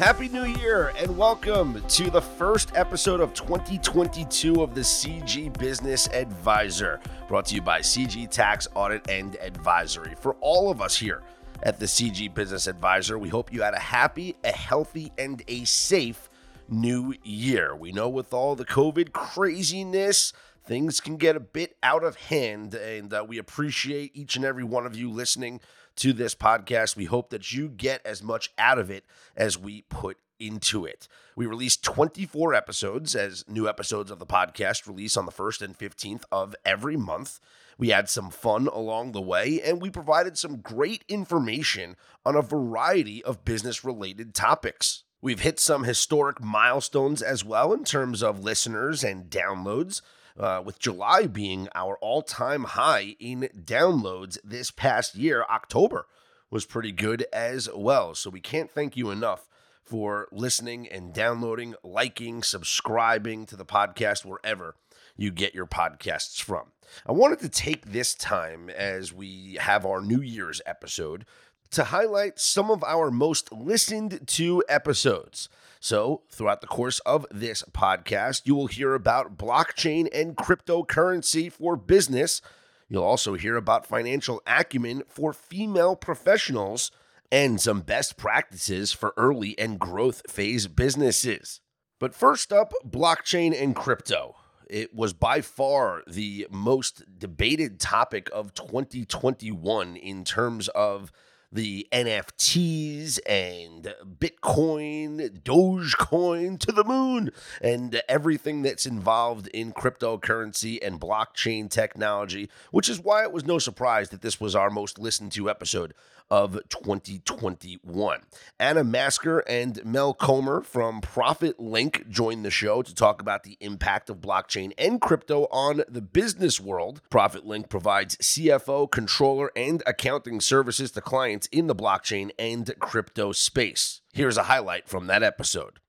Happy New Year and welcome to the first episode of 2022 of the CG Business Advisor, brought to you by CG Tax Audit and Advisory. For all of us here at the CG Business Advisor, we hope you had a happy, a healthy, and a safe new year. We know with all the COVID craziness, things can get a bit out of hand, and uh, we appreciate each and every one of you listening to this podcast. We hope that you get as much out of it as we put into it. We release 24 episodes as new episodes of the podcast release on the 1st and 15th of every month. We had some fun along the way, and we provided some great information on a variety of business related topics. We've hit some historic milestones as well in terms of listeners and downloads uh, with July being our all time high in downloads this past year. October was pretty good as well. So we can't thank you enough for listening and downloading, liking, subscribing to the podcast wherever you get your podcasts from. I wanted to take this time as we have our New Year's episode to highlight some of our most listened to episodes. So, throughout the course of this podcast, you will hear about blockchain and cryptocurrency for business. You'll also hear about financial acumen for female professionals and some best practices for early and growth phase businesses. But first up, blockchain and crypto. It was by far the most debated topic of 2021 in terms of the NFTs and Bitcoin, Dogecoin to the moon, and everything that's involved in cryptocurrency and blockchain technology, which is why it was no surprise that this was our most listened to episode of 2021. Anna Masker and Mel Comer from Profit Link joined the show to talk about the impact of blockchain and crypto on the business world. Profit Link provides CFO, controller, and accounting services to clients in the blockchain and crypto space. Here's a highlight from that episode.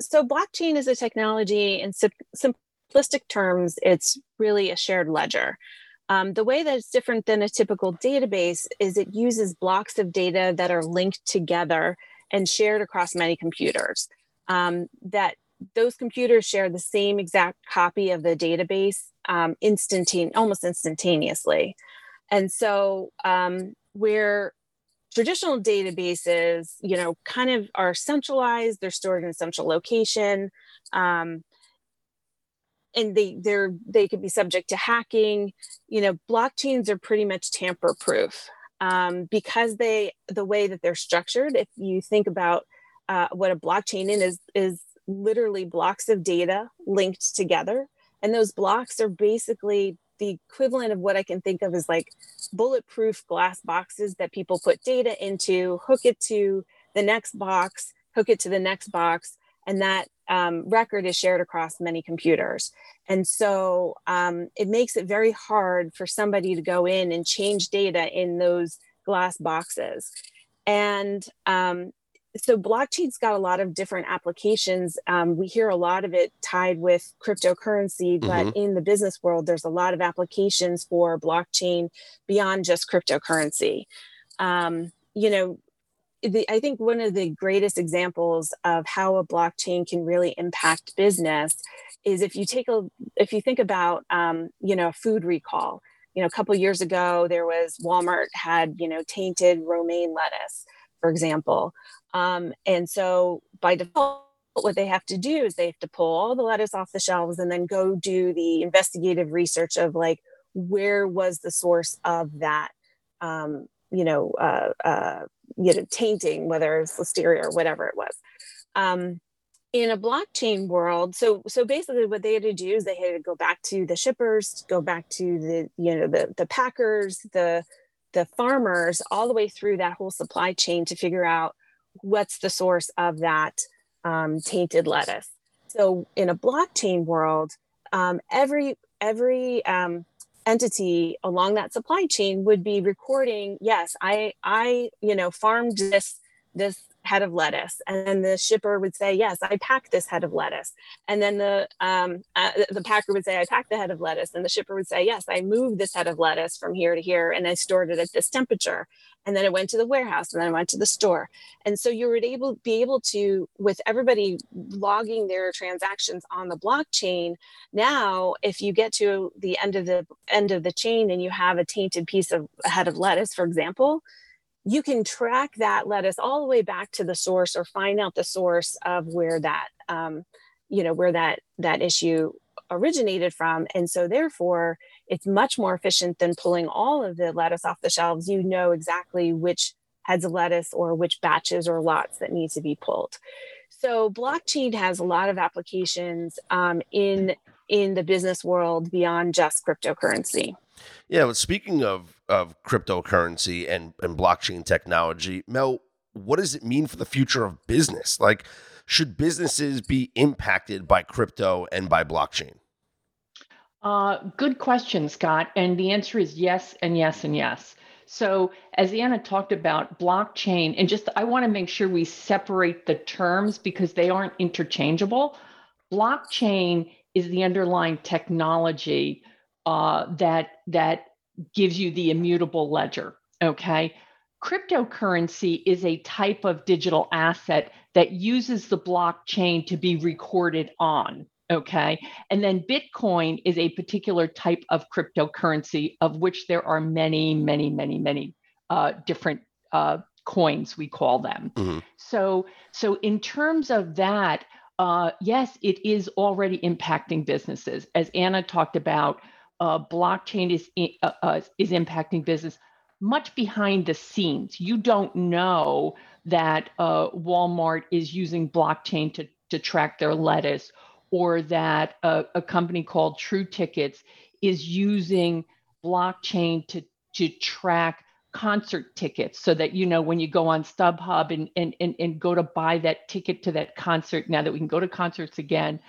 So, blockchain is a technology in simplistic terms, it's really a shared ledger. Um, the way that it's different than a typical database is it uses blocks of data that are linked together and shared across many computers. Um, that those computers share the same exact copy of the database um, almost instantaneously. And so um, where traditional databases, you know, kind of are centralized, they're stored in a central location. Um, and they they're they could be subject to hacking. You know blockchains are pretty much tamper proof um, because they the way that they're structured if you think about uh, what a blockchain is is literally blocks of data linked together. And those blocks are basically the equivalent of what i can think of as like bulletproof glass boxes that people put data into hook it to the next box hook it to the next box and that um, record is shared across many computers. And so um, it makes it very hard for somebody to go in and change data in those glass boxes. And um, so blockchain's got a lot of different applications. Um, we hear a lot of it tied with cryptocurrency, but mm-hmm. in the business world, there's a lot of applications for blockchain beyond just cryptocurrency. Um, you know, the, I think one of the greatest examples of how a blockchain can really impact business is if you take a if you think about um, you know food recall. You know, a couple years ago there was Walmart had you know tainted romaine lettuce, for example, um, and so by default what they have to do is they have to pull all the lettuce off the shelves and then go do the investigative research of like where was the source of that um, you know uh, uh, you know tainting whether it's listeria or whatever it was. Um, in a blockchain world so so basically what they had to do is they had to go back to the shippers go back to the you know the the packers the the farmers all the way through that whole supply chain to figure out what's the source of that um, tainted lettuce. So in a blockchain world um, every every um, entity along that supply chain would be recording yes i i you know farmed this this head of lettuce. And then the shipper would say yes i packed this head of lettuce. And then the um, uh, the packer would say i packed the head of lettuce. And the shipper would say yes i moved this head of lettuce from here to here and i stored it at this temperature. And then it went to the warehouse and then it went to the store. And so you would able be able to with everybody logging their transactions on the blockchain now if you get to the end of the end of the chain and you have a tainted piece of a head of lettuce for example you can track that lettuce all the way back to the source or find out the source of where that um, you know where that that issue originated from. And so therefore it's much more efficient than pulling all of the lettuce off the shelves. You know exactly which heads of lettuce or which batches or lots that need to be pulled. So blockchain has a lot of applications um, in in the business world beyond just cryptocurrency yeah well speaking of of cryptocurrency and, and blockchain technology. Mel, what does it mean for the future of business? Like, should businesses be impacted by crypto and by blockchain? Uh, good question, Scott. And the answer is yes, and yes, and yes. So, as Anna talked about blockchain, and just I want to make sure we separate the terms because they aren't interchangeable. Blockchain is the underlying technology uh, that that gives you the immutable ledger. Okay. Cryptocurrency is a type of digital asset that uses the blockchain to be recorded on. Okay. And then Bitcoin is a particular type of cryptocurrency, of which there are many, many, many, many uh, different uh, coins, we call them. Mm-hmm. So, so in terms of that, uh, yes, it is already impacting businesses. As Anna talked about, uh, blockchain is uh, uh, is impacting business much behind the scenes. You don't know that uh, Walmart is using blockchain to to track their lettuce, or that a, a company called True Tickets is using blockchain to to track concert tickets so that you know when you go on StubHub and and and, and go to buy that ticket to that concert now that we can go to concerts again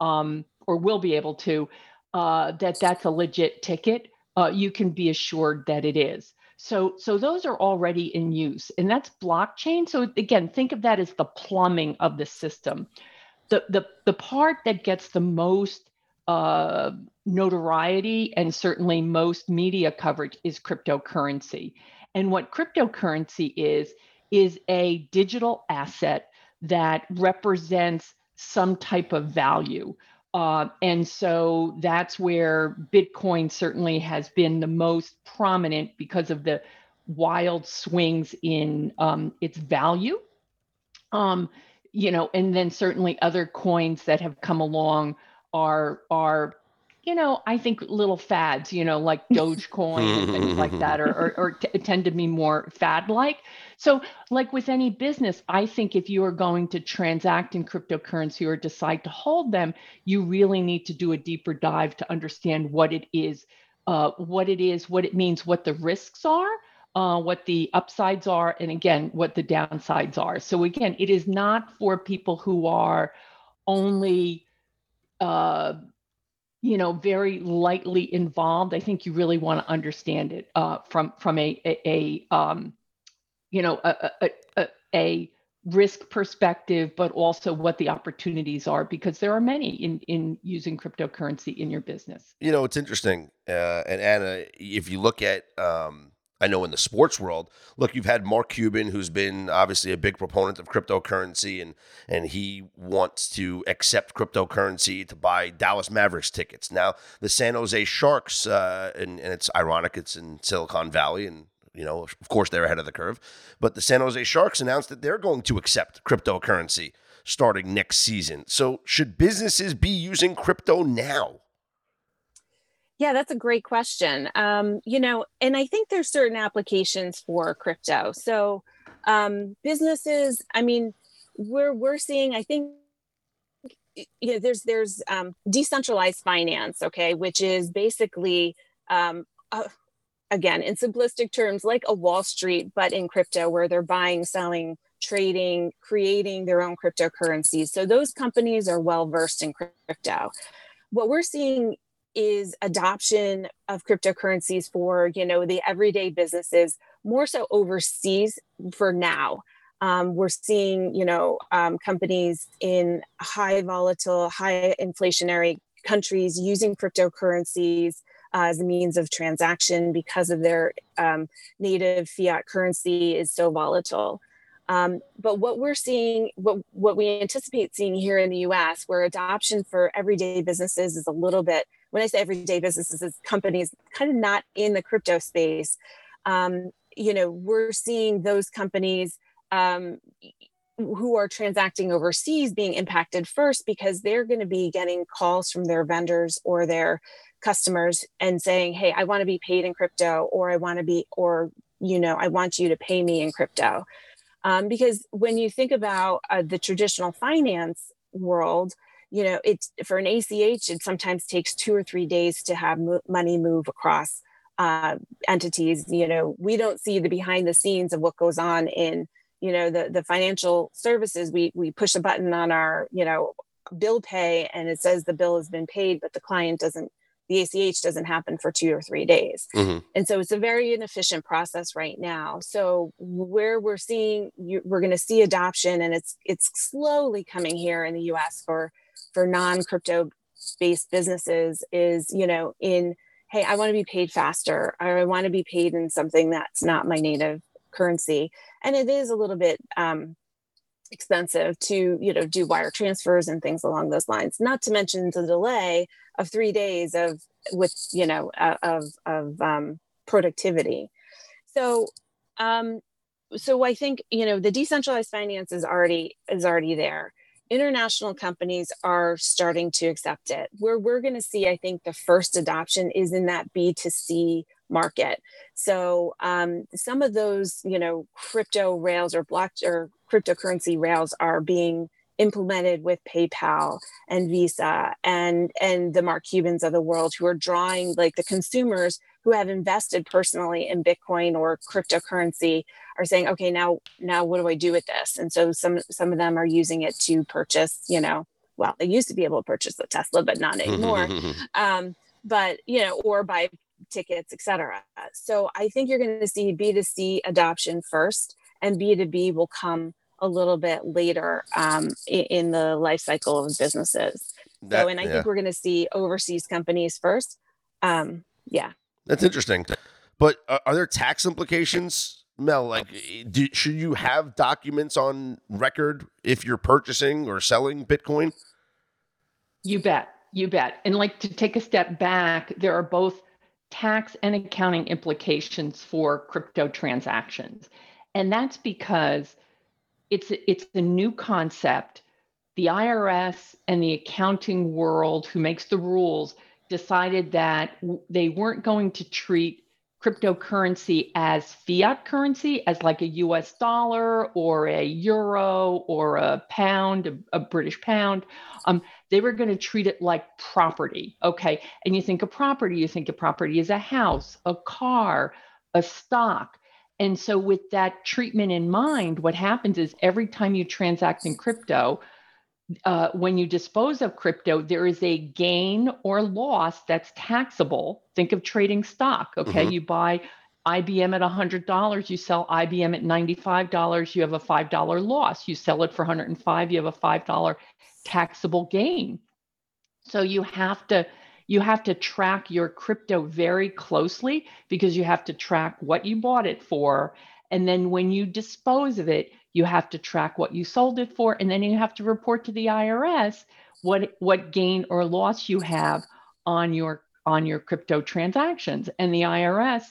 um, or will be able to uh, that that's a legit ticket, uh, you can be assured that it is. So, so those are already in use, and that's blockchain. So again, think of that as the plumbing of the system. The the the part that gets the most uh, notoriety and certainly most media coverage is cryptocurrency. And what cryptocurrency is is a digital asset that represents some type of value. Uh, and so that's where Bitcoin certainly has been the most prominent because of the wild swings in um, its value. Um, you know, and then certainly other coins that have come along are are you know, I think little fads, you know, like Dogecoin and things like that, or, or, or t- tend to be more fad like. So, like with any business, I think if you are going to transact in cryptocurrency or decide to hold them, you really need to do a deeper dive to understand what it is, uh, what it is, what it means, what the risks are. Uh, what the upsides are, and again, what the downsides are. So, again, it is not for people who are only uh, you know very lightly involved. I think you really want to understand it uh, from from a a, a um, you know a, a, a, a risk perspective but also what the opportunities are because there are many in in using cryptocurrency in your business. You know it's interesting uh, and anna if you look at um, I know in the sports world, look, you've had Mark Cuban, who's been obviously a big proponent of cryptocurrency, and and he wants to accept cryptocurrency to buy Dallas Mavericks tickets. Now, the San Jose Sharks, uh, and, and it's ironic, it's in Silicon Valley, and you know, of course, they're ahead of the curve. But the San Jose Sharks announced that they're going to accept cryptocurrency starting next season. So, should businesses be using crypto now? Yeah, that's a great question. Um, you know, and I think there's certain applications for crypto. So um, businesses, I mean, we're we're seeing, I think you know, there's there's um, decentralized finance, okay, which is basically um, uh, again in simplistic terms like a Wall Street, but in crypto, where they're buying, selling, trading, creating their own cryptocurrencies. So those companies are well versed in crypto. What we're seeing is adoption of cryptocurrencies for you know the everyday businesses more so overseas for now Um, we're seeing, you know, um, companies in high volatile, high inflationary countries using cryptocurrencies uh, as a means of transaction because of their um, native fiat currency is so volatile. Um, but what we're seeing, what, what we anticipate seeing here in the US, where adoption for everyday businesses is a little bit, when I say everyday businesses, it's companies kind of not in the crypto space. Um, you know, we're seeing those companies um, who are transacting overseas being impacted first because they're going to be getting calls from their vendors or their customers and saying, hey, I want to be paid in crypto, or I want to be, or, you know, I want you to pay me in crypto. Um, because when you think about uh, the traditional finance world, you know, it's for an ACH, it sometimes takes two or three days to have mo- money move across uh, entities. You know, we don't see the behind the scenes of what goes on in, you know, the the financial services. We we push a button on our, you know, bill pay and it says the bill has been paid, but the client doesn't the ACH doesn't happen for two or three days. Mm-hmm. And so it's a very inefficient process right now. So where we're seeing, you, we're going to see adoption and it's, it's slowly coming here in the US for, for non-crypto based businesses is, you know, in, Hey, I want to be paid faster. Or I want to be paid in something that's not my native currency. And it is a little bit, um, expensive to you know do wire transfers and things along those lines not to mention the delay of three days of with you know of of um, productivity so um so i think you know the decentralized finance is already is already there international companies are starting to accept it. Where we're going to see i think the first adoption is in that b2c market. So um, some of those you know crypto rails or block or cryptocurrency rails are being implemented with PayPal and Visa and and the Mark Cubans of the world who are drawing like the consumers who have invested personally in Bitcoin or cryptocurrency are saying, okay, now now what do I do with this? And so some some of them are using it to purchase, you know, well, they used to be able to purchase the Tesla, but not anymore. um, but you know, or buy tickets, etc. So I think you're going to see B2C adoption first, and B2B will come a little bit later um, in, in, the life cycle of businesses. That, so, and I yeah. think we're going to see overseas companies first. Um, yeah, that's interesting. But uh, are there tax implications, Mel? Like, do, should you have documents on record if you're purchasing or selling Bitcoin? You bet. You bet. And like to take a step back, there are both tax and accounting implications for crypto transactions. And that's because it's it's a new concept. The IRS and the accounting world, who makes the rules, decided that they weren't going to treat cryptocurrency as fiat currency, as like a US dollar or a euro or a pound, a, a British pound. Um, they were going to treat it like property. Okay. And you think of property, you think of property as a house, a car, a stock. And so, with that treatment in mind, what happens is every time you transact in crypto, uh, when you dispose of crypto, there is a gain or loss that's taxable. Think of trading stock. Okay. Mm-hmm. You buy IBM at $100, you sell IBM at $95, you have a $5 loss. You sell it for 105, you have a $5 taxable gain. So you have to you have to track your crypto very closely because you have to track what you bought it for. And then when you dispose of it, you have to track what you sold it for. And then you have to report to the IRS what, what gain or loss you have on your on your crypto transactions. And the IRS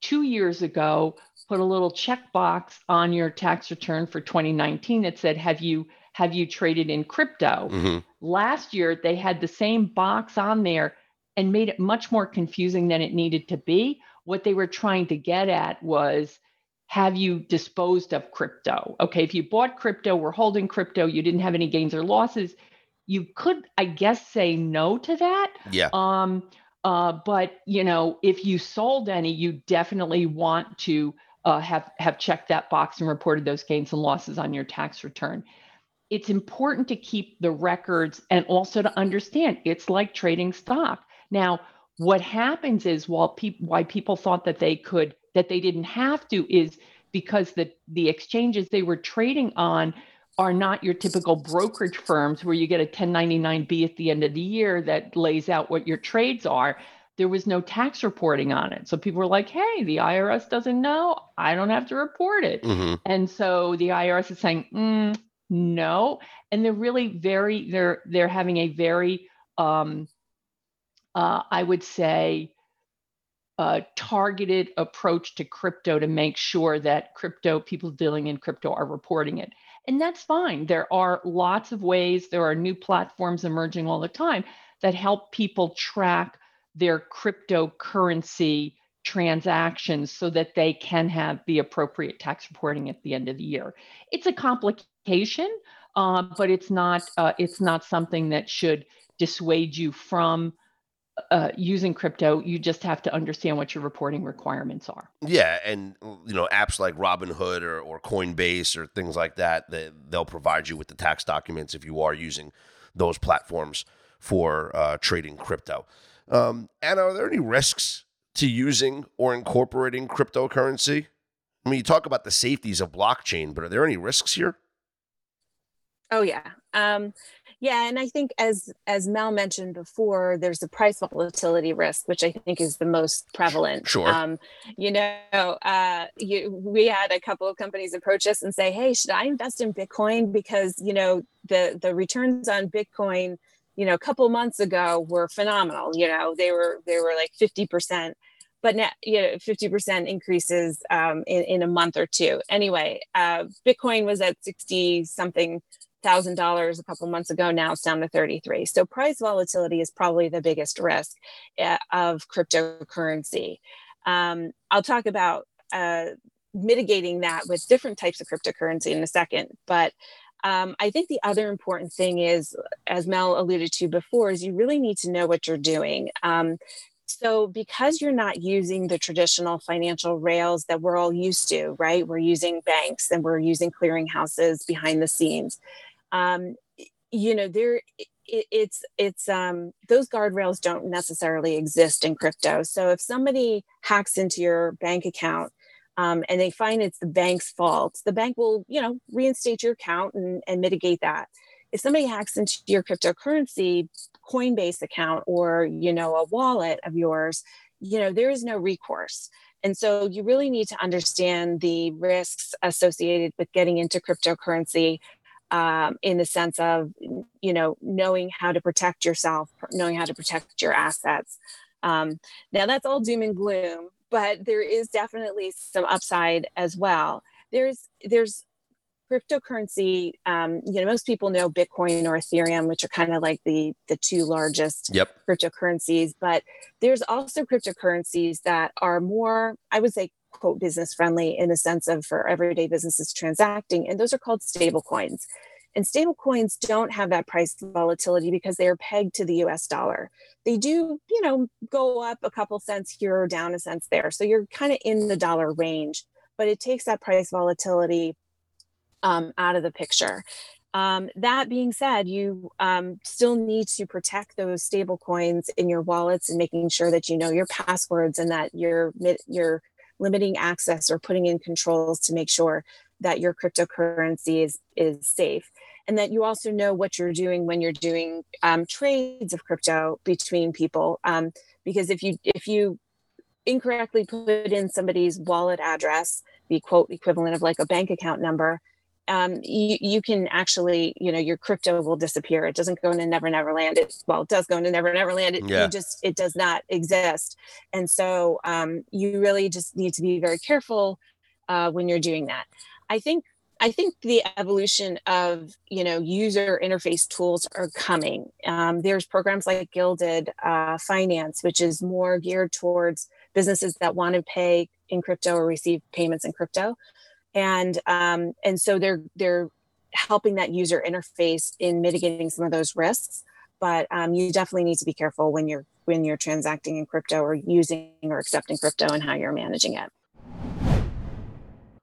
two years ago put a little checkbox on your tax return for 2019 that said, have you have you traded in crypto? Mm-hmm. Last year, they had the same box on there and made it much more confusing than it needed to be. What they were trying to get at was have you disposed of crypto? Okay, if you bought crypto, were holding crypto, you didn't have any gains or losses, you could, I guess, say no to that. Yeah. Um, uh, but you know, if you sold any, you definitely want to uh, have have checked that box and reported those gains and losses on your tax return it's important to keep the records and also to understand it's like trading stock. Now, what happens is while people why people thought that they could that they didn't have to is because the the exchanges they were trading on are not your typical brokerage firms where you get a 1099B at the end of the year that lays out what your trades are. There was no tax reporting on it. So people were like, hey, the IRS doesn't know. I don't have to report it. Mm-hmm. And so the IRS is saying, mm, no. And they're really very, they're they're having a very um, uh, I would say a targeted approach to crypto to make sure that crypto people dealing in crypto are reporting it. And that's fine. There are lots of ways, there are new platforms emerging all the time that help people track their cryptocurrency transactions so that they can have the appropriate tax reporting at the end of the year. It's a complication, uh, but it's not uh, it's not something that should dissuade you from uh, using crypto, you just have to understand what your reporting requirements are. Yeah, and you know apps like Robinhood or, or Coinbase or things like that, they, they'll provide you with the tax documents if you are using those platforms for uh, trading crypto. Um, and are there any risks to using or incorporating cryptocurrency? I mean, you talk about the safeties of blockchain, but are there any risks here? Oh yeah. Um, yeah, and I think as as Mel mentioned before, there's a price volatility risk, which I think is the most prevalent. Sure. Um, you know, uh, you, we had a couple of companies approach us and say, "Hey, should I invest in Bitcoin?" Because you know the the returns on Bitcoin, you know, a couple months ago were phenomenal. You know, they were they were like fifty percent but now you know 50% increases um, in, in a month or two anyway uh, bitcoin was at 60 something thousand dollars a couple months ago. Now it's down to 33. So price volatility is probably the biggest risk uh, of cryptocurrency. Um, I'll talk about uh, mitigating that with different types of cryptocurrency in a second, but um, I think the other important thing is, as Mel alluded to before, is you really need to know what you're doing. Um, so, because you're not using the traditional financial rails that we're all used to, right? We're using banks and we're using clearinghouses behind the scenes um, you know there it, it's it's um, those guardrails don't necessarily exist in crypto. So if somebody hacks into your bank account um, and they find it's the bank's fault the bank will you know reinstate your account and, and mitigate that. If somebody hacks into your cryptocurrency coinbase account or you know a wallet of yours you know there is no recourse. And so you really need to understand the risks associated with getting into cryptocurrency um, in the sense of you know knowing how to protect yourself knowing how to protect your assets um, now that's all doom and gloom but there is definitely some upside as well there's there's cryptocurrency um, you know most people know bitcoin or ethereum which are kind of like the the two largest yep. cryptocurrencies but there's also cryptocurrencies that are more i would say quote business friendly in the sense of for everyday businesses transacting and those are called stable coins and stable coins don't have that price volatility because they are pegged to the US dollar. They do, you know, go up a couple cents here or down a cents there. So you're kind of in the dollar range, but it takes that price volatility um, out of the picture. Um, that being said, you um, still need to protect those stable coins in your wallets and making sure that you know your passwords and that you're you're limiting access or putting in controls to make sure that your cryptocurrency is is safe. And that you also know what you're doing when you're doing um, trades of crypto between people um, because if you if you incorrectly put in somebody's wallet address the quote equivalent of like a bank account number um, you, you can actually, you know, your crypto will disappear. It doesn't go into Never Never Land. It well, it does go into Never Never Land. It yeah. just it does not exist. And so um, you really just need to be very careful uh, when you're doing that. I think I think the evolution of you know user interface tools are coming. Um, there's programs like Gilded uh, Finance, which is more geared towards businesses that want to pay in crypto or receive payments in crypto and um, and so they're they're helping that user interface in mitigating some of those risks but um, you definitely need to be careful when you're when you're transacting in crypto or using or accepting crypto and how you're managing it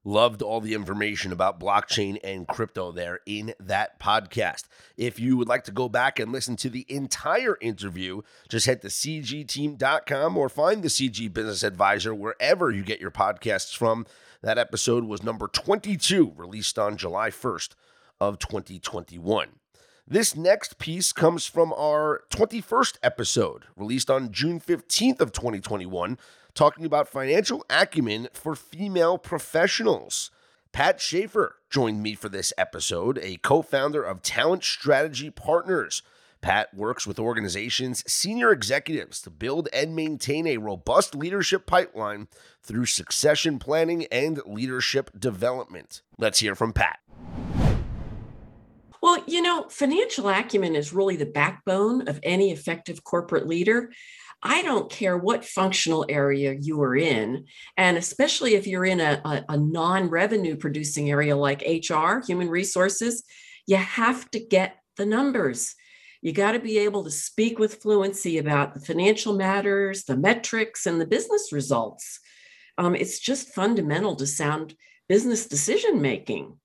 Loved all the information about blockchain and crypto there in that podcast. If you would like to go back and listen to the entire interview, just head to cgteam.com or find the CG Business Advisor wherever you get your podcasts from. That episode was number 22, released on July 1st of 2021. This next piece comes from our 21st episode, released on June 15th of 2021, talking about financial acumen for female professionals. Pat Schaefer joined me for this episode, a co-founder of Talent Strategy Partners. Pat works with organizations' senior executives to build and maintain a robust leadership pipeline through succession planning and leadership development. Let's hear from Pat. Well, you know, financial acumen is really the backbone of any effective corporate leader. I don't care what functional area you are in, and especially if you're in a, a, a non revenue producing area like HR, human resources, you have to get the numbers. You got to be able to speak with fluency about the financial matters, the metrics, and the business results. Um, it's just fundamental to sound business decision making.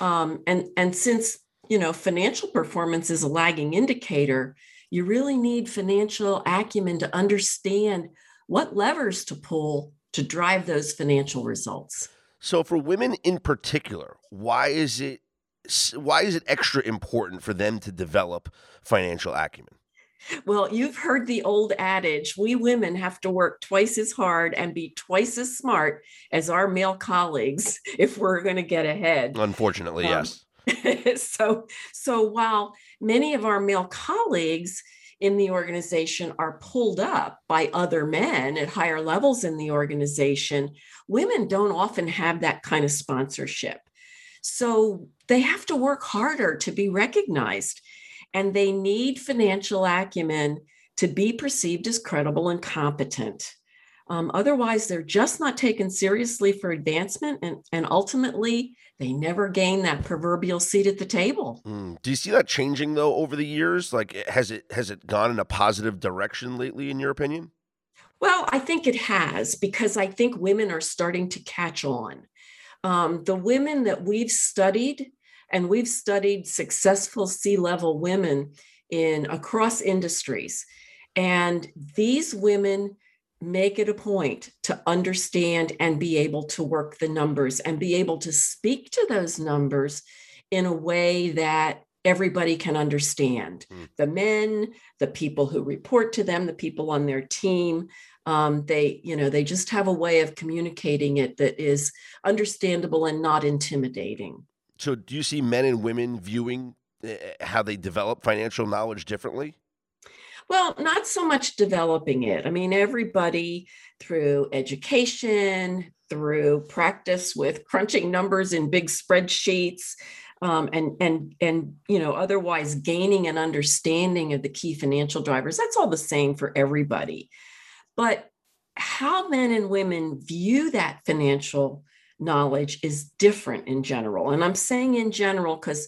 Um, and, and since you know financial performance is a lagging indicator, you really need financial acumen to understand what levers to pull to drive those financial results. So for women in particular, why is it why is it extra important for them to develop financial acumen? Well, you've heard the old adage we women have to work twice as hard and be twice as smart as our male colleagues if we're going to get ahead. Unfortunately, um, yes. so so while many of our male colleagues in the organization are pulled up by other men at higher levels in the organization, women don't often have that kind of sponsorship. So they have to work harder to be recognized, and they need financial acumen to be perceived as credible and competent. Um, otherwise, they're just not taken seriously for advancement, and, and ultimately, they never gain that proverbial seat at the table. Mm. Do you see that changing though over the years? Like, has it has it gone in a positive direction lately, in your opinion? Well, I think it has because I think women are starting to catch on. Um, the women that we've studied, and we've studied successful C level women in across industries, and these women make it a point to understand and be able to work the numbers and be able to speak to those numbers in a way that everybody can understand. Mm. the men the people who report to them the people on their team um, they you know they just have a way of communicating it that is understandable and not intimidating so do you see men and women viewing eh, how they develop financial knowledge differently well, not so much developing it. I mean, everybody through education, through practice with crunching numbers in big spreadsheets, um, and and and you know, otherwise gaining an understanding of the key financial drivers. That's all the same for everybody. But how men and women view that financial knowledge is different in general. And I'm saying in general because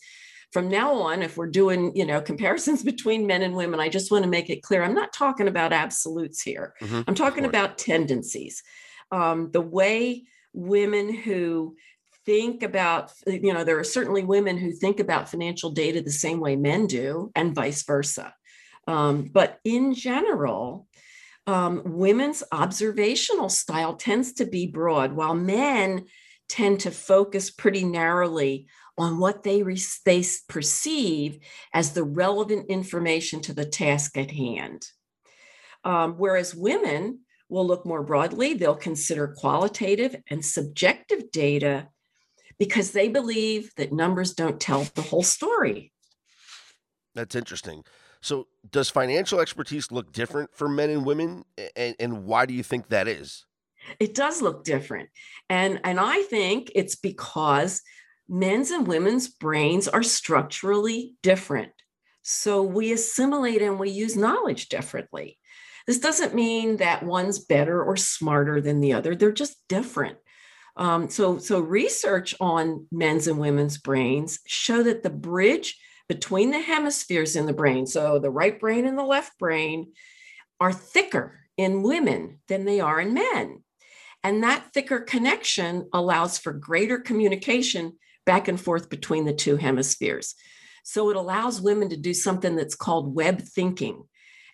from now on if we're doing you know comparisons between men and women i just want to make it clear i'm not talking about absolutes here. Mm-hmm, i'm talking about tendencies. Um, the way women who think about you know there are certainly women who think about financial data the same way men do and vice versa. Um, but in general um, women's observational style tends to be broad while men tend to focus pretty narrowly on what they, re- they perceive as the relevant information to the task at hand. Um, whereas women will look more broadly, they'll consider qualitative and subjective data because they believe that numbers don't tell the whole story. That's interesting. So, does financial expertise look different for men and women? And, and why do you think that is? It does look different. And, and I think it's because men's and women's brains are structurally different. So we assimilate and we use knowledge differently. This doesn't mean that one's better or smarter than the other, they're just different. Um, so, so research on men's and women's brains show that the bridge between the hemispheres in the brain, so the right brain and the left brain, are thicker in women than they are in men. And that thicker connection allows for greater communication back and forth between the two hemispheres. So it allows women to do something that's called web thinking.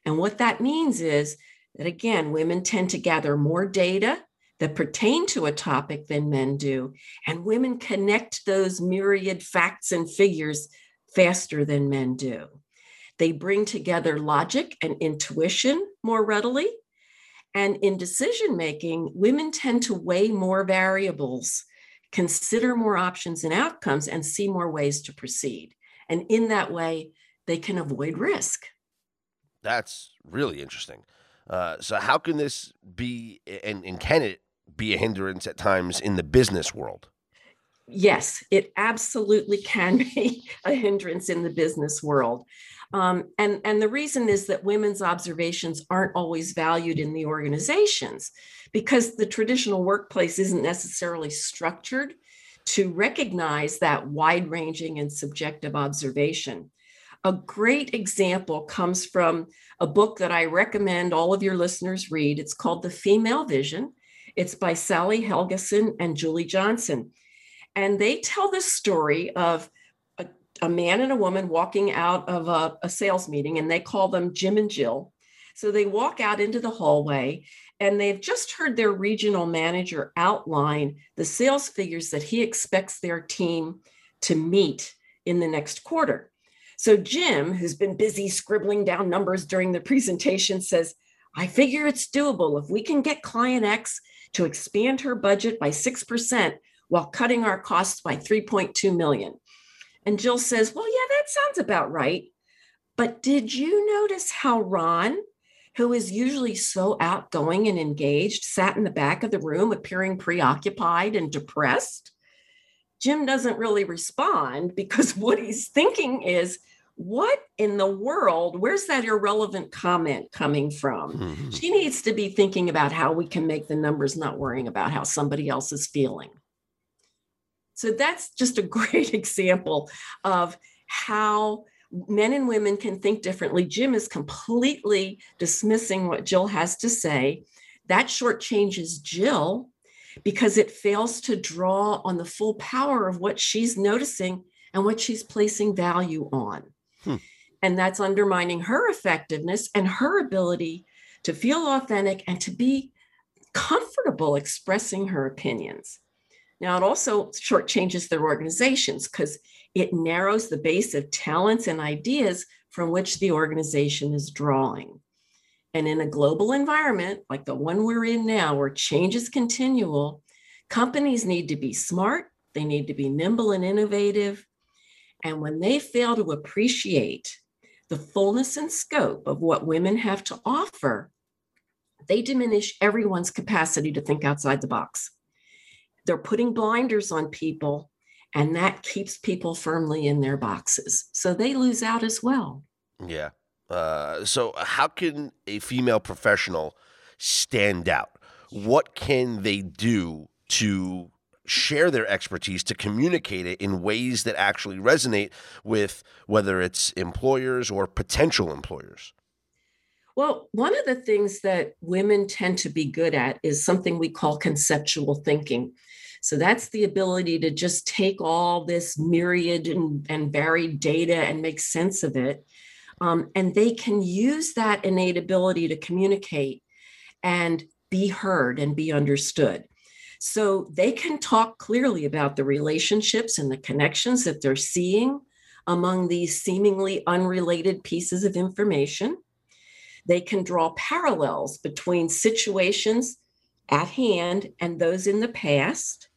And what that means is that, again, women tend to gather more data that pertain to a topic than men do, and women connect those myriad facts and figures faster than men do. They bring together logic and intuition more readily. And in decision making, women tend to weigh more variables, consider more options and outcomes, and see more ways to proceed. And in that way, they can avoid risk. That's really interesting. Uh, so, how can this be, and, and can it be a hindrance at times in the business world? Yes, it absolutely can be a hindrance in the business world. Um, and, and the reason is that women's observations aren't always valued in the organizations because the traditional workplace isn't necessarily structured to recognize that wide ranging and subjective observation. A great example comes from a book that I recommend all of your listeners read. It's called The Female Vision. It's by Sally Helgesen and Julie Johnson. And they tell this story of a, a man and a woman walking out of a, a sales meeting, and they call them Jim and Jill. So they walk out into the hallway and they've just heard their regional manager outline the sales figures that he expects their team to meet in the next quarter. So Jim, who's been busy scribbling down numbers during the presentation, says, I figure it's doable if we can get client X to expand her budget by 6% while cutting our costs by 3.2 million. And Jill says, Well, yeah, that sounds about right. But did you notice how Ron, who is usually so outgoing and engaged, sat in the back of the room appearing preoccupied and depressed? Jim doesn't really respond because what he's thinking is, what in the world? Where's that irrelevant comment coming from? Mm-hmm. She needs to be thinking about how we can make the numbers, not worrying about how somebody else is feeling. So that's just a great example of how men and women can think differently. Jim is completely dismissing what Jill has to say. That shortchanges Jill because it fails to draw on the full power of what she's noticing and what she's placing value on. Hmm. And that's undermining her effectiveness and her ability to feel authentic and to be comfortable expressing her opinions. Now, it also shortchanges their organizations because it narrows the base of talents and ideas from which the organization is drawing. And in a global environment like the one we're in now, where change is continual, companies need to be smart, they need to be nimble and innovative. And when they fail to appreciate the fullness and scope of what women have to offer, they diminish everyone's capacity to think outside the box. They're putting blinders on people, and that keeps people firmly in their boxes. So they lose out as well. Yeah. Uh, so, how can a female professional stand out? What can they do to share their expertise, to communicate it in ways that actually resonate with whether it's employers or potential employers? Well, one of the things that women tend to be good at is something we call conceptual thinking. So that's the ability to just take all this myriad and, and varied data and make sense of it um, and they can use that innate ability to communicate and be heard and be understood. So they can talk clearly about the relationships and the connections that they're seeing among these seemingly unrelated pieces of information. They can draw parallels between situations at hand and those in the past.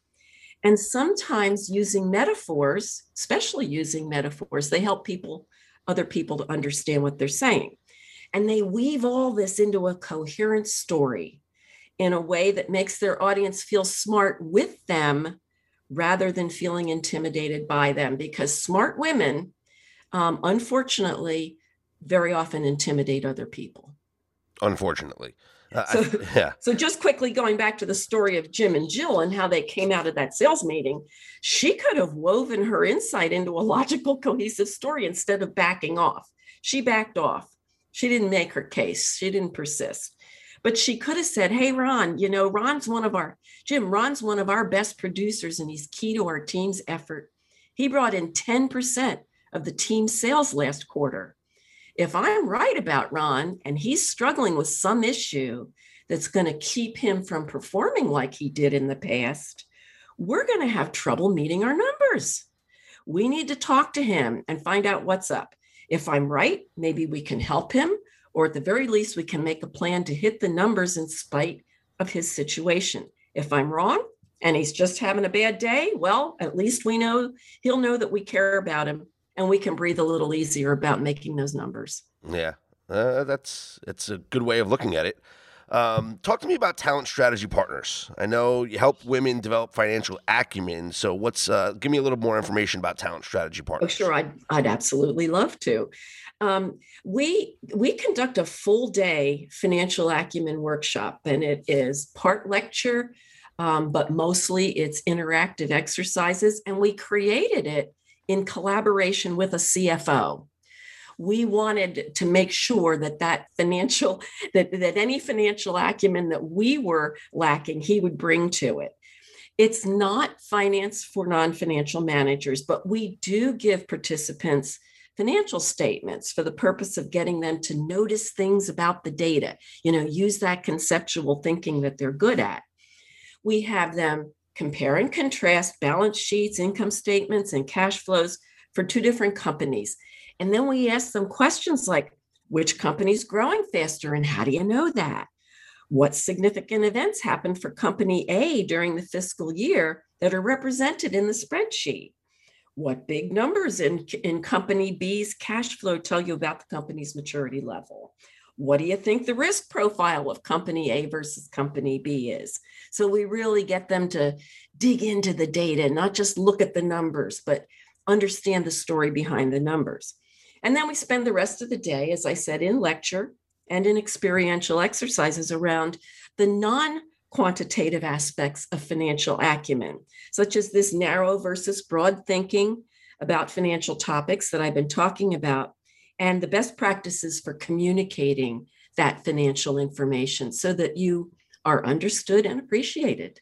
And sometimes using metaphors, especially using metaphors, they help people other people to understand what they're saying. And they weave all this into a coherent story in a way that makes their audience feel smart with them rather than feeling intimidated by them. Because smart women, um, unfortunately, very often intimidate other people. Unfortunately. Uh, so, I, yeah. so just quickly going back to the story of Jim and Jill and how they came out of that sales meeting, she could have woven her insight into a logical, cohesive story instead of backing off. She backed off. She didn't make her case. She didn't persist. But she could have said, Hey, Ron, you know, Ron's one of our, Jim, Ron's one of our best producers and he's key to our team's effort. He brought in 10% of the team's sales last quarter if I'm right about Ron and he's struggling with some issue, that's going to keep him from performing like he did in the past, we're going to have trouble meeting our numbers. We need to talk to him and find out what's up. If I'm right, maybe we can help him, or at the very least, we can make a plan to hit the numbers in spite of his situation. If I'm wrong and he's just having a bad day, well, at least we know he'll know that we care about him and we can breathe a little easier about making those numbers. Yeah, uh, that's it's a good way of looking at it. Um, talk to me about talent strategy partners. I know you help women develop financial acumen. So, what's uh, give me a little more information about talent strategy oh, partners? Oh, sure, I'd I'd absolutely love to. Um, we we conduct a full day financial acumen workshop, and it is part lecture, um, but mostly it's interactive exercises, and we created it in collaboration with a CFO we wanted to make sure that that financial that that any financial acumen that we were lacking he would bring to it. It's not finance for non-financial managers but we do give participants financial statements for the purpose of getting them to notice things about the data you know use that conceptual thinking that they're good at. We have them compare and contrast balance sheets income statements and cash flows for two different companies and then we ask them questions like which company is growing faster and how do you know that? What significant events happened for company A during the fiscal year that are represented in the spreadsheet? What big numbers in, in company B's cash flow tell you about the company's maturity level? What do you think the risk profile of company A versus company B is? So we really get them to dig into the data, not just look at the numbers, but understand the story behind the numbers. And then we spend the rest of the day, as I said, in lecture and in experiential exercises around the non quantitative aspects of financial acumen, such as this narrow versus broad thinking about financial topics that I've been talking about, and the best practices for communicating that financial information so that you are understood and appreciated.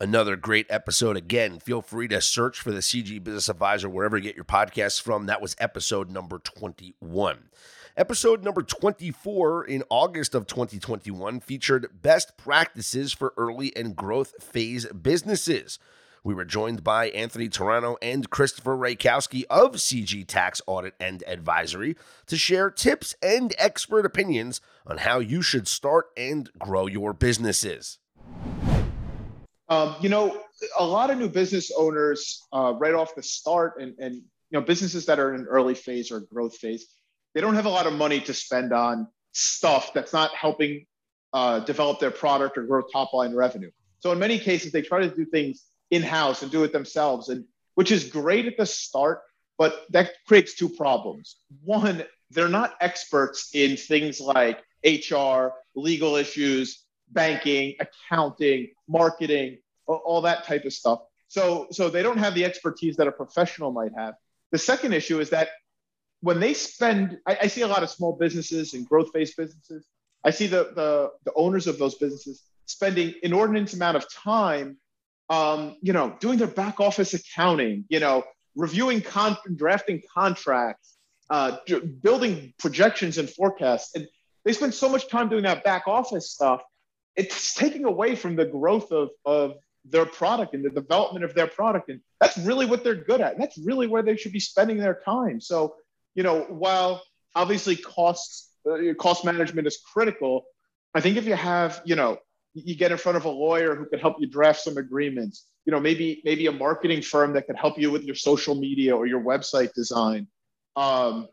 Another great episode. Again, feel free to search for the CG Business Advisor wherever you get your podcasts from. That was episode number 21. Episode number 24 in August of 2021 featured best practices for early and growth phase businesses. We were joined by Anthony Turano and Christopher Raykowski of CG Tax Audit and Advisory to share tips and expert opinions on how you should start and grow your businesses. Um, you know, a lot of new business owners uh, right off the start, and, and you know, businesses that are in an early phase or growth phase, they don't have a lot of money to spend on stuff that's not helping uh, develop their product or grow top line revenue. So in many cases, they try to do things in house and do it themselves, and which is great at the start, but that creates two problems. One, they're not experts in things like HR, legal issues, banking, accounting, marketing, all that type of stuff. So, so they don't have the expertise that a professional might have. The second issue is that when they spend, I, I see a lot of small businesses and growth phase businesses. I see the, the, the owners of those businesses spending inordinate amount of time, um, you know, doing their back office accounting, you know, reviewing, con- drafting contracts, uh, building projections and forecasts. And they spend so much time doing that back office stuff it's taking away from the growth of, of their product and the development of their product. And that's really what they're good at. And that's really where they should be spending their time. So, you know, while obviously costs, uh, cost management is critical, I think if you have, you know, you get in front of a lawyer who can help you draft some agreements, you know, maybe, maybe a marketing firm that can help you with your social media or your website design. Um,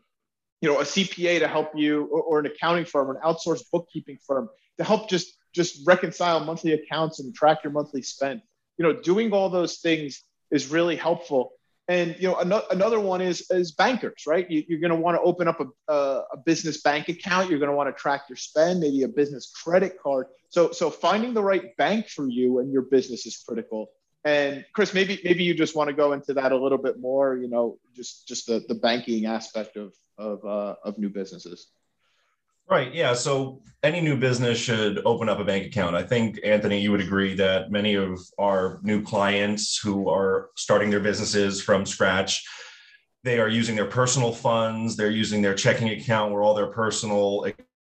you know, a CPA to help you, or, or an accounting firm, or an outsourced bookkeeping firm to help just just reconcile monthly accounts and track your monthly spend. You know, doing all those things is really helpful. And you know, another, another one is is bankers, right? You, are going to want to open up a, a, a business bank account. You're going to want to track your spend, maybe a business credit card. So so finding the right bank for you and your business is critical. And Chris, maybe maybe you just want to go into that a little bit more. You know, just just the, the banking aspect of of uh, of new businesses. Right. Yeah. So any new business should open up a bank account. I think, Anthony, you would agree that many of our new clients who are starting their businesses from scratch, they are using their personal funds, they're using their checking account where all their personal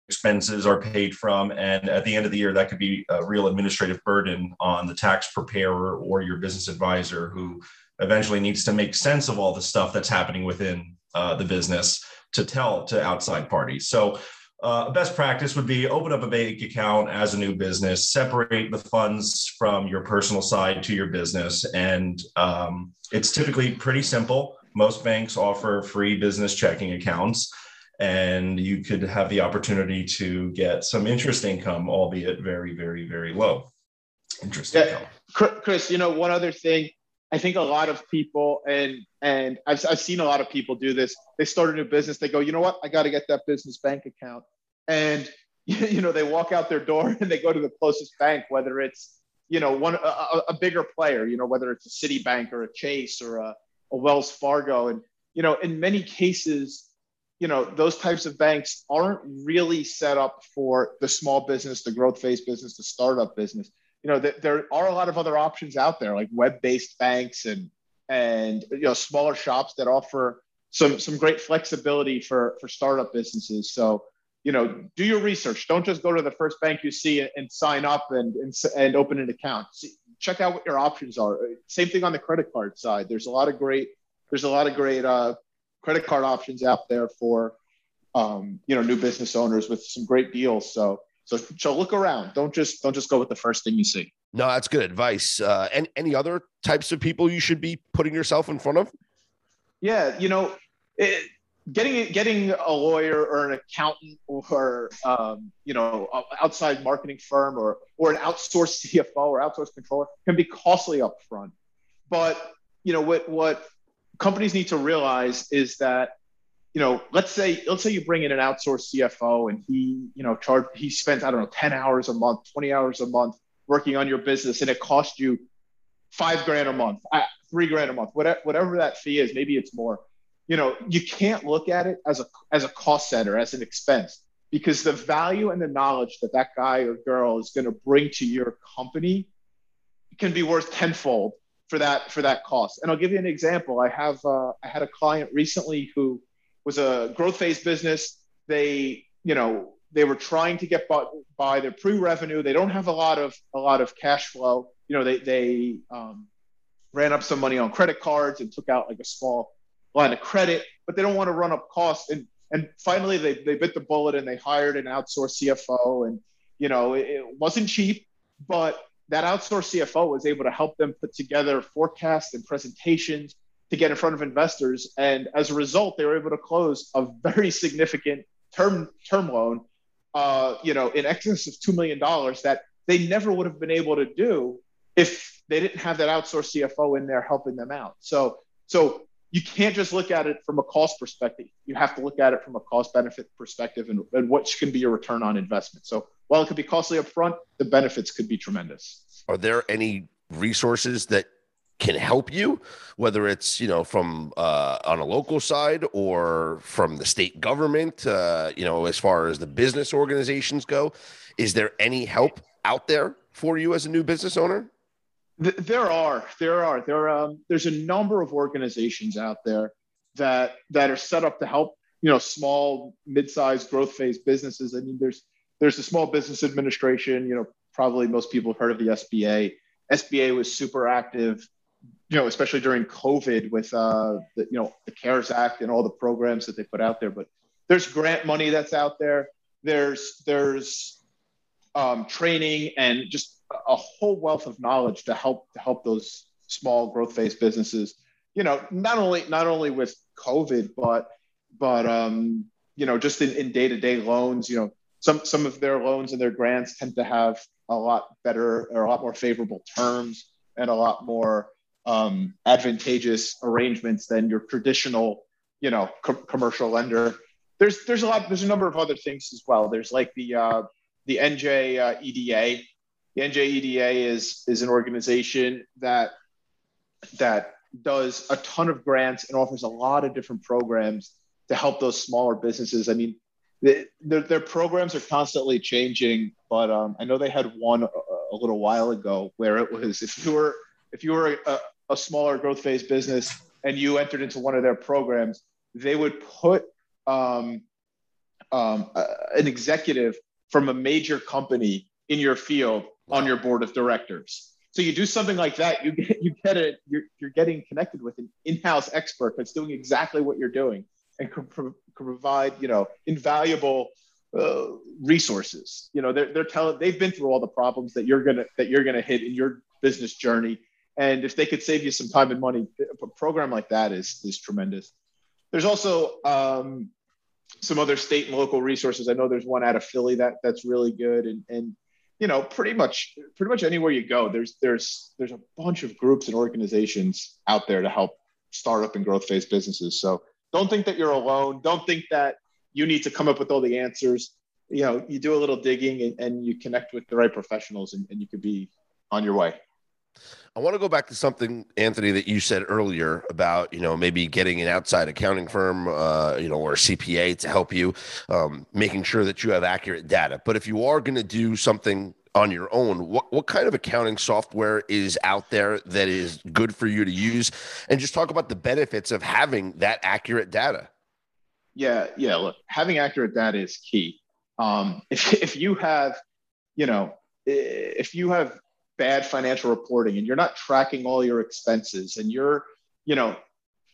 expenses are paid from. And at the end of the year, that could be a real administrative burden on the tax preparer or your business advisor who eventually needs to make sense of all the stuff that's happening within uh, the business to tell to outside parties. So, uh, best practice would be open up a bank account as a new business, separate the funds from your personal side to your business. And um, it's typically pretty simple. Most banks offer free business checking accounts, and you could have the opportunity to get some interest income, albeit very, very, very low interest yeah. income. Chris, you know, one other thing I think a lot of people, and and I've, I've seen a lot of people do this. They start a new business. They go, you know what? I got to get that business bank account, and you know they walk out their door and they go to the closest bank, whether it's you know one a, a bigger player, you know whether it's a Citibank or a Chase or a, a Wells Fargo, and you know in many cases, you know those types of banks aren't really set up for the small business, the growth phase business, the startup business you know, th- there are a lot of other options out there, like web-based banks and and you know smaller shops that offer some some great flexibility for for startup businesses. So you know, do your research. Don't just go to the first bank you see and, and sign up and, and and open an account. See, check out what your options are. Same thing on the credit card side. There's a lot of great there's a lot of great uh, credit card options out there for um, you know new business owners with some great deals. So so, so look around. Don't just don't just go with the first thing you see. No, that's good advice. Uh, and any other types of people you should be putting yourself in front of? Yeah, you know, it, getting getting a lawyer or an accountant or um, you know outside marketing firm or or an outsourced CFO or outsourced controller can be costly up front. But you know what what companies need to realize is that you know, let's say let's say you bring in an outsourced CFO and he, you know, charge he spends I don't know 10 hours a month, 20 hours a month working on your business, and it costs you five grand a month, uh, three grand a month, whatever whatever that fee is, maybe it's more. You know, you can't look at it as a as a cost center, as an expense, because the value and the knowledge that that guy or girl is going to bring to your company can be worth tenfold for that for that cost. And I'll give you an example. I have uh, I had a client recently who was a growth phase business. They, you know, they were trying to get by, by their pre-revenue. They don't have a lot of a lot of cash flow. You know, they they um, ran up some money on credit cards and took out like a small line of credit, but they don't want to run up costs. And and finally, they they bit the bullet and they hired an outsourced CFO. And you know, it, it wasn't cheap, but that outsourced CFO was able to help them put together forecasts and presentations to get in front of investors. And as a result, they were able to close a very significant term term loan, uh, you know, in excess of two million dollars that they never would have been able to do if they didn't have that outsourced CFO in there helping them out. So, so you can't just look at it from a cost perspective. You have to look at it from a cost benefit perspective and, and what can be your return on investment. So while it could be costly upfront, the benefits could be tremendous. Are there any resources that can help you, whether it's you know from uh, on a local side or from the state government. Uh, you know, as far as the business organizations go, is there any help out there for you as a new business owner? There are, there are, there. Um, there's a number of organizations out there that that are set up to help you know small, mid-sized growth phase businesses. I mean, there's there's the Small Business Administration. You know, probably most people have heard of the SBA. SBA was super active you know, especially during COVID with uh, the, you know the CARES Act and all the programs that they put out there. But there's grant money that's out there. There's there's um, training and just a whole wealth of knowledge to help to help those small growth phase businesses. You know, not only not only with COVID, but but um, you know, just in day to day loans. You know, some some of their loans and their grants tend to have a lot better or a lot more favorable terms and a lot more um, advantageous arrangements than your traditional, you know, co- commercial lender. There's there's a lot there's a number of other things as well. There's like the uh, the NJ uh, EDA. The NJ EDA is is an organization that that does a ton of grants and offers a lot of different programs to help those smaller businesses. I mean, the, their, their programs are constantly changing, but um, I know they had one a, a, little while ago where it was if you were if you were a, a smaller growth phase business and you entered into one of their programs, they would put um, um, uh, an executive from a major company in your field on your board of directors. So you do something like that, you get you get it. You're, you're getting connected with an in-house expert that's doing exactly what you're doing and can, pro- can provide you know invaluable uh, resources. You know they're they're telling they've been through all the problems that you're gonna that you're gonna hit in your business journey, and if they could save you some time and money, a program like that is is tremendous. There's also um, some other state and local resources. I know there's one out of Philly that that's really good, and and you know pretty much pretty much anywhere you go there's there's there's a bunch of groups and organizations out there to help startup and growth phase businesses. So don't think that you're alone. Don't think that you need to come up with all the answers. You know you do a little digging and, and you connect with the right professionals and, and you could be on your way I want to go back to something, Anthony, that you said earlier about you know maybe getting an outside accounting firm, uh, you know, or a CPA to help you, um, making sure that you have accurate data. But if you are going to do something on your own, what what kind of accounting software is out there that is good for you to use, and just talk about the benefits of having that accurate data. Yeah, yeah. Look, having accurate data is key. Um, if if you have, you know, if you have bad financial reporting and you're not tracking all your expenses and you're, you know,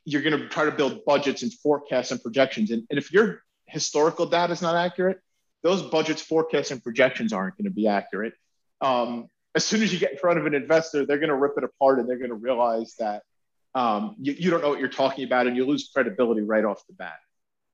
you're going to try to build budgets and forecasts and projections. And, and if your historical data is not accurate, those budgets, forecasts, and projections aren't going to be accurate. Um, as soon as you get in front of an investor, they're going to rip it apart and they're going to realize that um, you, you don't know what you're talking about and you lose credibility right off the bat.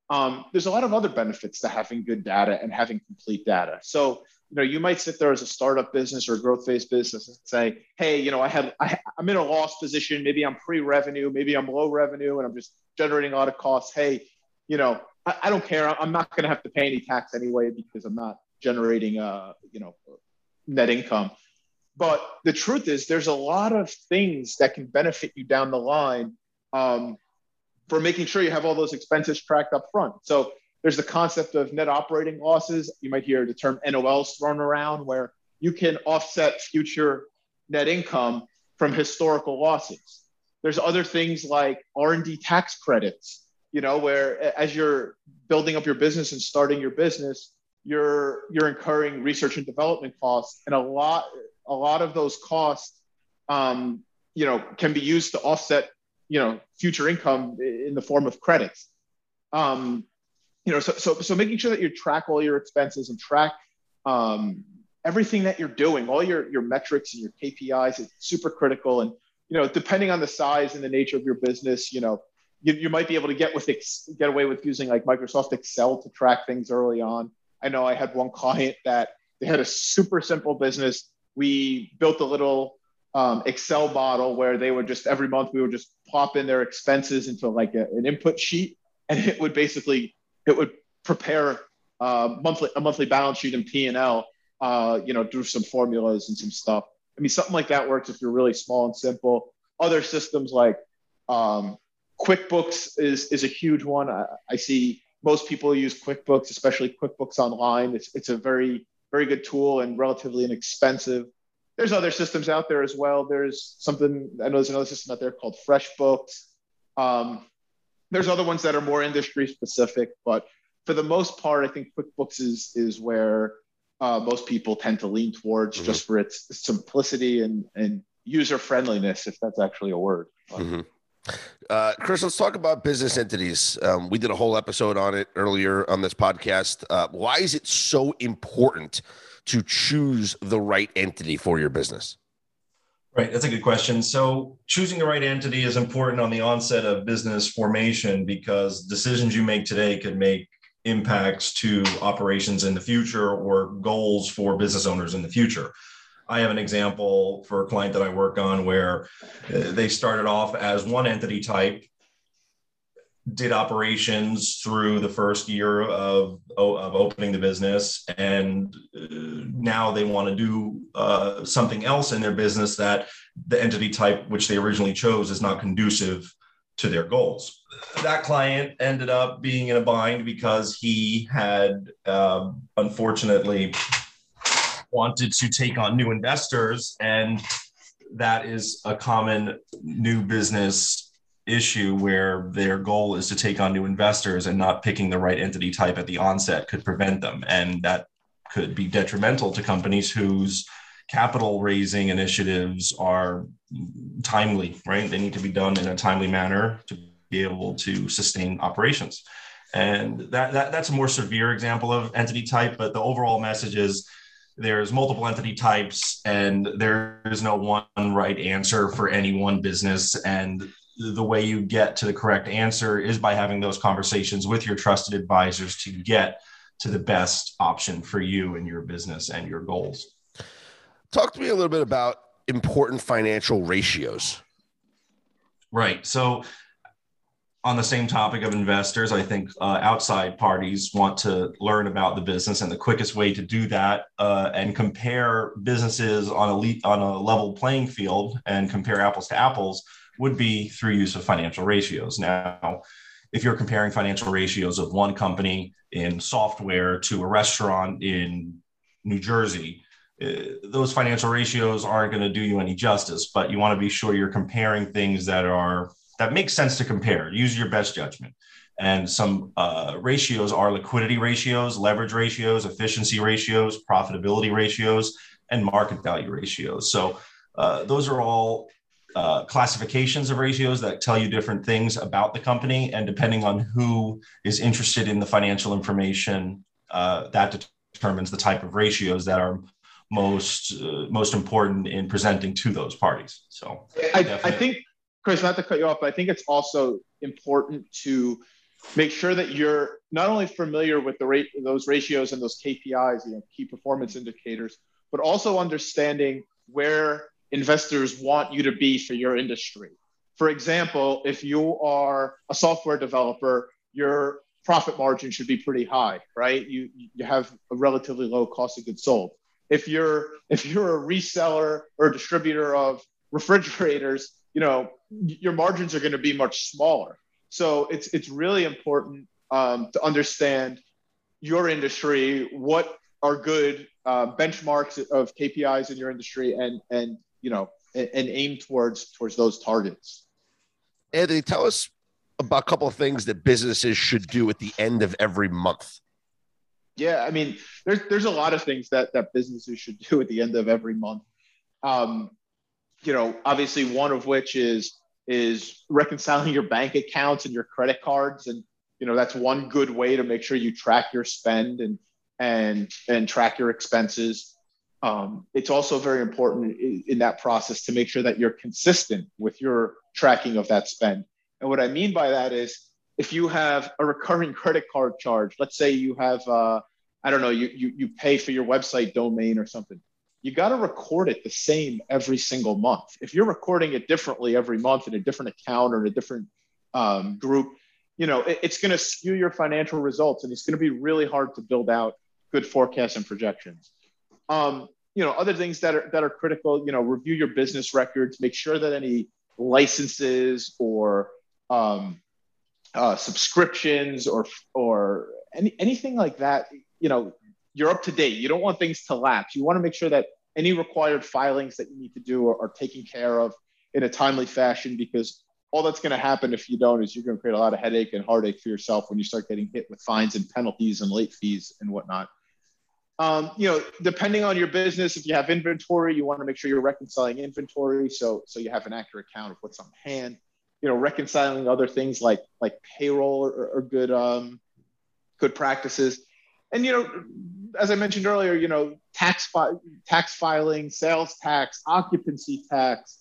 Um, there's a lot of other benefits to having good data and having complete data. So you know, you might sit there as a startup business or a growth phase business and say, hey, you know, I have, I, I'm in a loss position. Maybe I'm pre-revenue, maybe I'm low revenue, and I'm just generating a lot of costs. Hey, you know, I, I don't care. I'm not going to have to pay any tax anyway because I'm not generating, uh, you know, net income. But the truth is, there's a lot of things that can benefit you down the line um, for making sure you have all those expenses tracked up front. So there's the concept of net operating losses. You might hear the term NOLs thrown around, where you can offset future net income from historical losses. There's other things like R&D tax credits, you know, where as you're building up your business and starting your business, you're you're incurring research and development costs, and a lot a lot of those costs, um, you know, can be used to offset, you know, future income in the form of credits. Um, you know, so, so, so making sure that you track all your expenses and track um, everything that you're doing, all your, your metrics and your KPIs is super critical. And, you know, depending on the size and the nature of your business, you know, you, you might be able to get with get away with using like Microsoft Excel to track things early on. I know I had one client that they had a super simple business. We built a little um, Excel model where they would just every month we would just pop in their expenses into like a, an input sheet, and it would basically it would prepare uh, monthly a monthly balance sheet and P and L. Uh, you know, do some formulas and some stuff. I mean, something like that works if you're really small and simple. Other systems like um, QuickBooks is is a huge one. I, I, see most people use QuickBooks, especially QuickBooks Online. It's it's a very very good tool and relatively inexpensive. There's other systems out there as well. There's something I know there's another system out there called FreshBooks. Um, there's other ones that are more industry specific, but for the most part, I think QuickBooks is is where uh, most people tend to lean towards mm-hmm. just for its simplicity and and user friendliness, if that's actually a word. Mm-hmm. Uh, Chris, let's talk about business entities. Um, we did a whole episode on it earlier on this podcast. Uh, why is it so important to choose the right entity for your business? Right, that's a good question. So, choosing the right entity is important on the onset of business formation because decisions you make today could make impacts to operations in the future or goals for business owners in the future. I have an example for a client that I work on where uh, they started off as one entity type did operations through the first year of, of opening the business and uh, now they want to do uh, something else in their business that the entity type which they originally chose is not conducive to their goals. That client ended up being in a bind because he had uh, unfortunately wanted to take on new investors and that is a common new business issue where their goal is to take on new investors and not picking the right entity type at the onset could prevent them. And that could be detrimental to companies whose capital raising initiatives are timely, right? They need to be done in a timely manner to be able to sustain operations. And that, that that's a more severe example of entity type, but the overall message is there's multiple entity types and there is no one right answer for any one business. And the way you get to the correct answer is by having those conversations with your trusted advisors to get to the best option for you and your business and your goals. Talk to me a little bit about important financial ratios. Right. So on the same topic of investors, I think uh, outside parties want to learn about the business, and the quickest way to do that uh, and compare businesses on a le- on a level playing field and compare apples to apples would be through use of financial ratios. Now, if you're comparing financial ratios of one company in software to a restaurant in New Jersey, uh, those financial ratios aren't going to do you any justice. But you want to be sure you're comparing things that are that makes sense to compare. Use your best judgment. And some uh, ratios are liquidity ratios, leverage ratios, efficiency ratios, profitability ratios, and market value ratios. So uh, those are all uh, classifications of ratios that tell you different things about the company. And depending on who is interested in the financial information, uh, that determines the type of ratios that are most uh, most important in presenting to those parties. So I, I think Chris, not to cut you off, but I think it's also important to make sure that you're not only familiar with the rate those ratios and those KPIs, you know, key performance indicators, but also understanding where investors want you to be for your industry. For example, if you are a software developer, your profit margin should be pretty high, right? You you have a relatively low cost of goods sold. If you're if you're a reseller or a distributor of refrigerators, you know your margins are going to be much smaller. So it's it's really important um, to understand your industry, what are good uh, benchmarks of KPIs in your industry, and and you know and, and aim towards towards those targets. Anthony, tell us about a couple of things that businesses should do at the end of every month. Yeah, I mean, there's there's a lot of things that that businesses should do at the end of every month. Um, you know, obviously one of which is is reconciling your bank accounts and your credit cards and you know that's one good way to make sure you track your spend and and and track your expenses um, it's also very important in, in that process to make sure that you're consistent with your tracking of that spend and what i mean by that is if you have a recurring credit card charge let's say you have uh, i don't know you, you you pay for your website domain or something you got to record it the same every single month. If you're recording it differently every month in a different account or in a different um, group, you know, it, it's going to skew your financial results and it's going to be really hard to build out good forecasts and projections. Um, you know, other things that are, that are critical, you know, review your business records, make sure that any licenses or um, uh, subscriptions or, or any, anything like that, you know, you're up to date. You don't want things to lapse. You want to make sure that any required filings that you need to do are, are taken care of in a timely fashion because all that's going to happen if you don't is you're going to create a lot of headache and heartache for yourself when you start getting hit with fines and penalties and late fees and whatnot. Um, you know, depending on your business, if you have inventory, you want to make sure you're reconciling inventory so so you have an accurate count of what's on hand. You know, reconciling other things like like payroll or, good um, good practices. And you know, as I mentioned earlier, you know, tax fi- tax filing, sales tax, occupancy tax,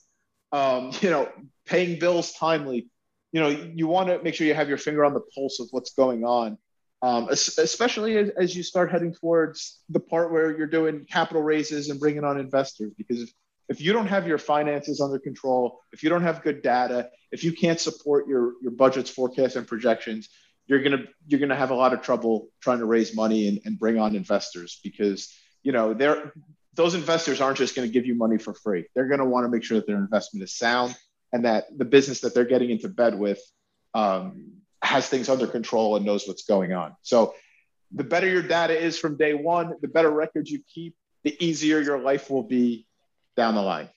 um, you know, paying bills timely. You know, you want to make sure you have your finger on the pulse of what's going on, um, especially as, as, you start heading towards the part where you're doing capital raises and bringing on investors. Because if, if you don't have your finances under control, if you don't have good data, if you can't support your your budgets, forecasts, and projections, you're gonna you're gonna have a lot of trouble trying to raise money and, and bring on investors because you know they're those investors aren't just going to give you money for free. They're going to want to make sure that their investment is sound and that the business that they're getting into bed with um, has things under control and knows what's going on. So the better your data is from day one, the better records you keep, the easier your life will be down the line.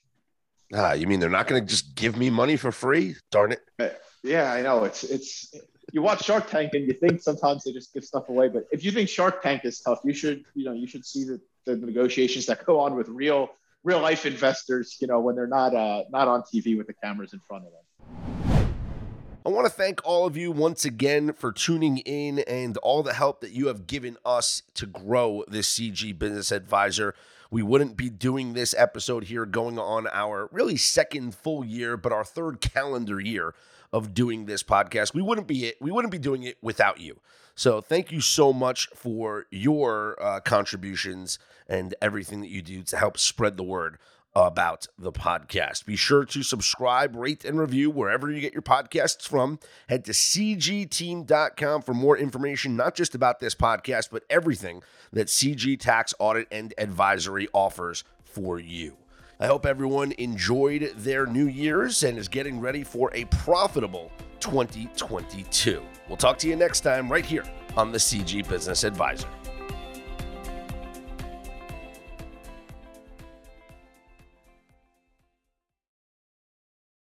Ah, you mean they're not going to just give me money for free? Darn it. Yeah, I know. It's it's you watch Shark Tank and you think sometimes they just give stuff away, but if you think Shark Tank is tough, you should you know you should see the, the negotiations that go on with real real life investors. You know when they're not uh, not on TV with the cameras in front of them. I want to thank all of you once again for tuning in and all the help that you have given us to grow this CG Business Advisor. We wouldn't be doing this episode here going on our really second full year, but our third calendar year of doing this podcast. We wouldn't be it. We wouldn't be doing it without you. So thank you so much for your uh, contributions and everything that you do to help spread the word about the podcast. Be sure to subscribe, rate, and review wherever you get your podcasts from. Head to cgteam.com for more information, not just about this podcast, but everything that CG Tax Audit and Advisory offers for you. I hope everyone enjoyed their New Year's and is getting ready for a profitable 2022. We'll talk to you next time right here on the CG Business Advisor.